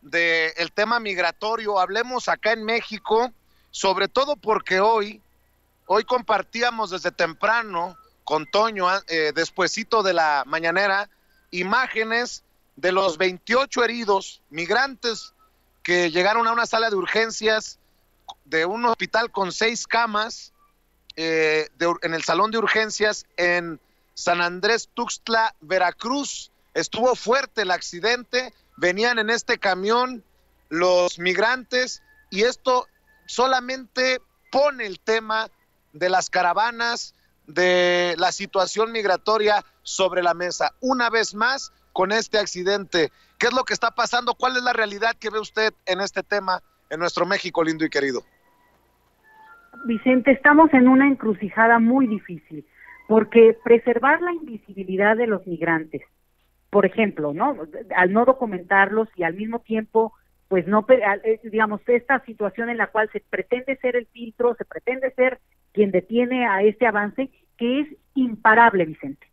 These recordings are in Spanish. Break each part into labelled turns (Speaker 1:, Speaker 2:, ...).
Speaker 1: del tema migratorio, hablemos acá en México, sobre todo porque hoy, hoy compartíamos desde temprano con Toño, eh, despuesito de la mañanera, imágenes de los 28 heridos migrantes que llegaron a una sala de urgencias de un hospital con seis camas eh, en el salón de urgencias en San Andrés Tuxtla, Veracruz. Estuvo fuerte el accidente, venían en este camión los migrantes y esto solamente pone el tema de las caravanas, de la situación migratoria sobre la mesa. Una vez más, con este accidente, ¿qué es lo que está pasando? ¿Cuál es la realidad que ve usted en este tema en nuestro México lindo y querido?
Speaker 2: Vicente, estamos en una encrucijada muy difícil, porque preservar la invisibilidad de los migrantes, por ejemplo, ¿no? Al no documentarlos y al mismo tiempo, pues no, eh, digamos, esta situación en la cual se pretende ser el filtro, se pretende ser quien detiene a este avance, que es imparable, Vicente.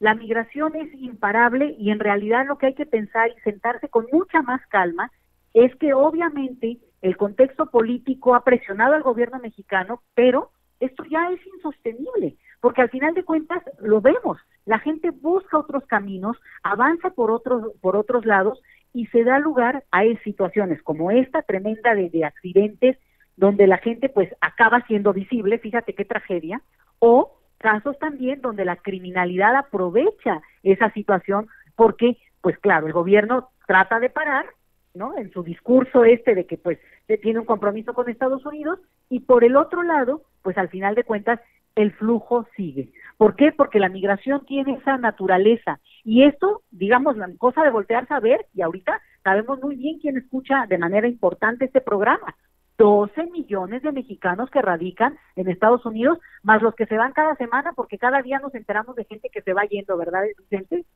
Speaker 2: La migración es imparable y en realidad lo que hay que pensar y sentarse con mucha más calma es que obviamente el contexto político ha presionado al gobierno mexicano, pero esto ya es insostenible, porque al final de cuentas lo vemos, la gente busca otros caminos, avanza por otros por otros lados y se da lugar a situaciones como esta tremenda de, de accidentes donde la gente pues acaba siendo visible, fíjate qué tragedia, o casos también donde la criminalidad aprovecha esa situación porque pues claro, el gobierno trata de parar ¿no? En su discurso este de que pues tiene un compromiso con Estados Unidos y por el otro lado, pues al final de cuentas el flujo sigue. ¿Por qué? Porque la migración tiene esa naturaleza y esto, digamos, la cosa de voltearse a ver y ahorita sabemos muy bien quién escucha de manera importante este programa. 12 millones de mexicanos que radican en Estados Unidos, más los que se van cada semana, porque cada día nos enteramos de gente que se va yendo, ¿verdad, Vicente?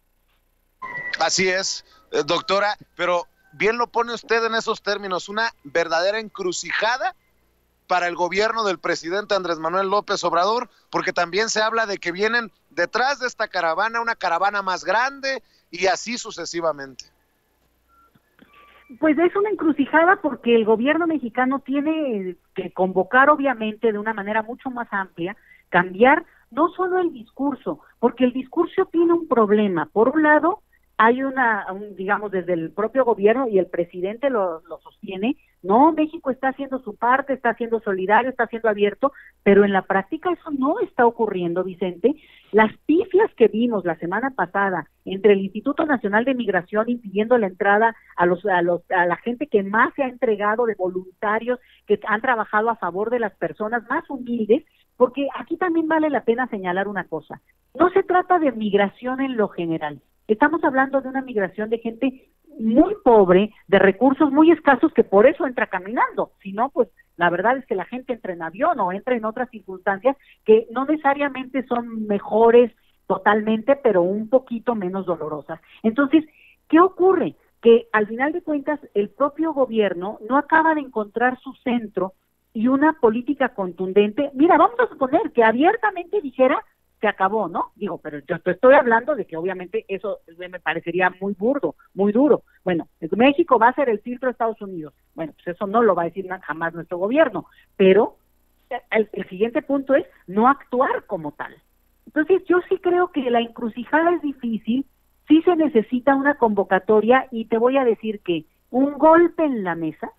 Speaker 1: Así es, eh, doctora, pero bien lo pone usted en esos términos, una verdadera encrucijada para el gobierno del presidente Andrés Manuel López Obrador, porque también se habla de que vienen detrás de esta caravana una caravana más grande y así sucesivamente.
Speaker 2: Pues es una encrucijada porque el gobierno mexicano tiene que convocar obviamente de una manera mucho más amplia, cambiar no solo el discurso, porque el discurso tiene un problema. Por un lado, hay una, digamos, desde el propio gobierno y el presidente lo, lo sostiene, no, México está haciendo su parte, está siendo solidario, está siendo abierto, pero en la práctica eso no está ocurriendo, Vicente. Las pifias que vimos la semana pasada entre el Instituto Nacional de Migración impidiendo la entrada a los, a los, a la gente que más se ha entregado de voluntarios que han trabajado a favor de las personas más humildes, porque aquí también vale la pena señalar una cosa. No se trata de migración en lo general Estamos hablando de una migración de gente muy pobre, de recursos muy escasos, que por eso entra caminando. Si no, pues la verdad es que la gente entra en avión o entra en otras circunstancias que no necesariamente son mejores totalmente, pero un poquito menos dolorosas. Entonces, ¿qué ocurre? Que al final de cuentas el propio gobierno no acaba de encontrar su centro y una política contundente. Mira, vamos a suponer que abiertamente dijera se acabó, ¿no? Digo, pero yo te estoy hablando de que obviamente eso me parecería muy burdo, muy duro. Bueno, México va a ser el filtro de Estados Unidos. Bueno, pues eso no lo va a decir jamás nuestro gobierno, pero el, el siguiente punto es no actuar como tal. Entonces, yo sí creo que la encrucijada es difícil, sí se necesita una convocatoria y te voy a decir que un golpe en la mesa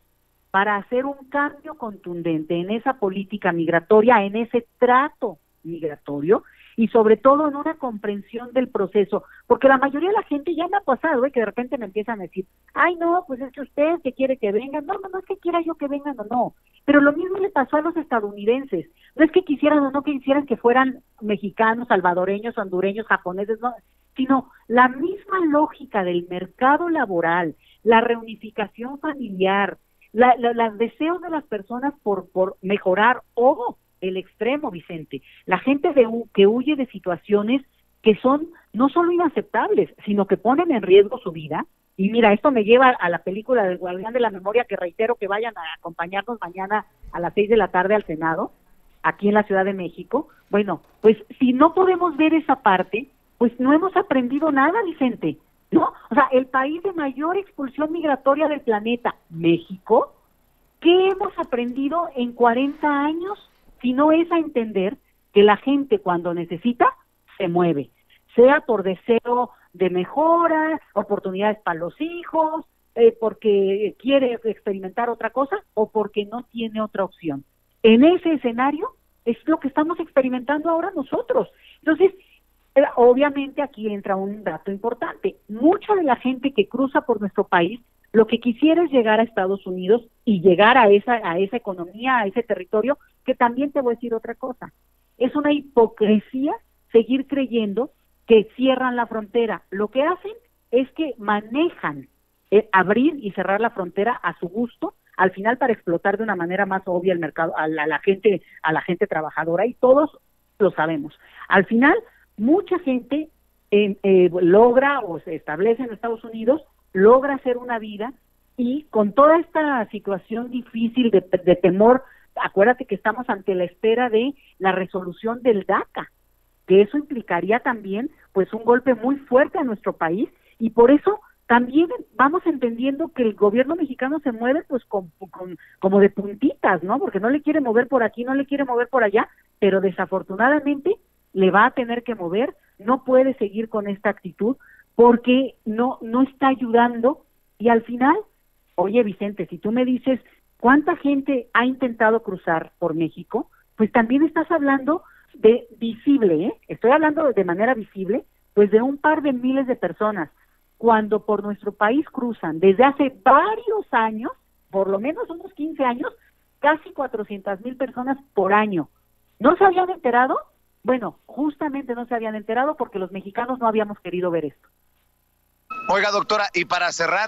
Speaker 2: para hacer un cambio contundente en esa política migratoria, en ese trato migratorio, y sobre todo en una comprensión del proceso, porque la mayoría de la gente ya me ha pasado, ¿eh? que de repente me empiezan a decir, ay no, pues es que usted que quiere que vengan, no, no, no es que quiera yo que vengan o no, pero lo mismo le pasó a los estadounidenses, no es que quisieran o no que quisieran que fueran mexicanos, salvadoreños, hondureños, japoneses, no, sino la misma lógica del mercado laboral, la reunificación familiar, la, los deseos de las personas por, por mejorar, ojo, el extremo, Vicente. La gente de, que huye de situaciones que son no solo inaceptables, sino que ponen en riesgo su vida. Y mira, esto me lleva a la película del Guardián de la Memoria, que reitero que vayan a acompañarnos mañana a las seis de la tarde al Senado, aquí en la Ciudad de México. Bueno, pues si no podemos ver esa parte, pues no hemos aprendido nada, Vicente. ¿no? O sea, el país de mayor expulsión migratoria del planeta, México, ¿qué hemos aprendido en 40 años si no es a entender que la gente cuando necesita se mueve, sea por deseo de mejora, oportunidades para los hijos, eh, porque quiere experimentar otra cosa o porque no tiene otra opción. En ese escenario es lo que estamos experimentando ahora nosotros. Entonces, eh, obviamente aquí entra un dato importante. Mucha de la gente que cruza por nuestro país lo que quisiera es llegar a Estados Unidos y llegar a esa a esa economía, a ese territorio, que también te voy a decir otra cosa. Es una hipocresía seguir creyendo que cierran la frontera. Lo que hacen es que manejan eh, abrir y cerrar la frontera a su gusto, al final para explotar de una manera más obvia el mercado a la, gente a la gente trabajadora y todos lo sabemos. Al final mucha gente eh, eh, logra o se establece en Estados Unidos, logra hacer una vida y con toda esta situación difícil de, de temor, acuérdate que estamos ante la espera de la resolución del DACA, que eso implicaría también pues un golpe muy fuerte a nuestro país y por eso también vamos entendiendo que el gobierno mexicano se mueve pues con, como de puntitas, ¿no? Porque no le quiere mover por aquí, no le quiere mover por allá, pero desafortunadamente le va a tener que mover, no puede seguir con esta actitud porque no no está ayudando y al final, oye Vicente, si tú me dices cuánta gente ha intentado cruzar por México, pues también estás hablando de visible, ¿eh? estoy hablando de manera visible, pues de un par de miles de personas cuando por nuestro país cruzan desde hace varios años, por lo menos unos 15 años, casi 400 mil personas por año. ¿No se habían enterado? Bueno, justamente no se habían enterado porque los mexicanos no habíamos querido ver esto.
Speaker 1: Oiga, doctora, y para cerrar,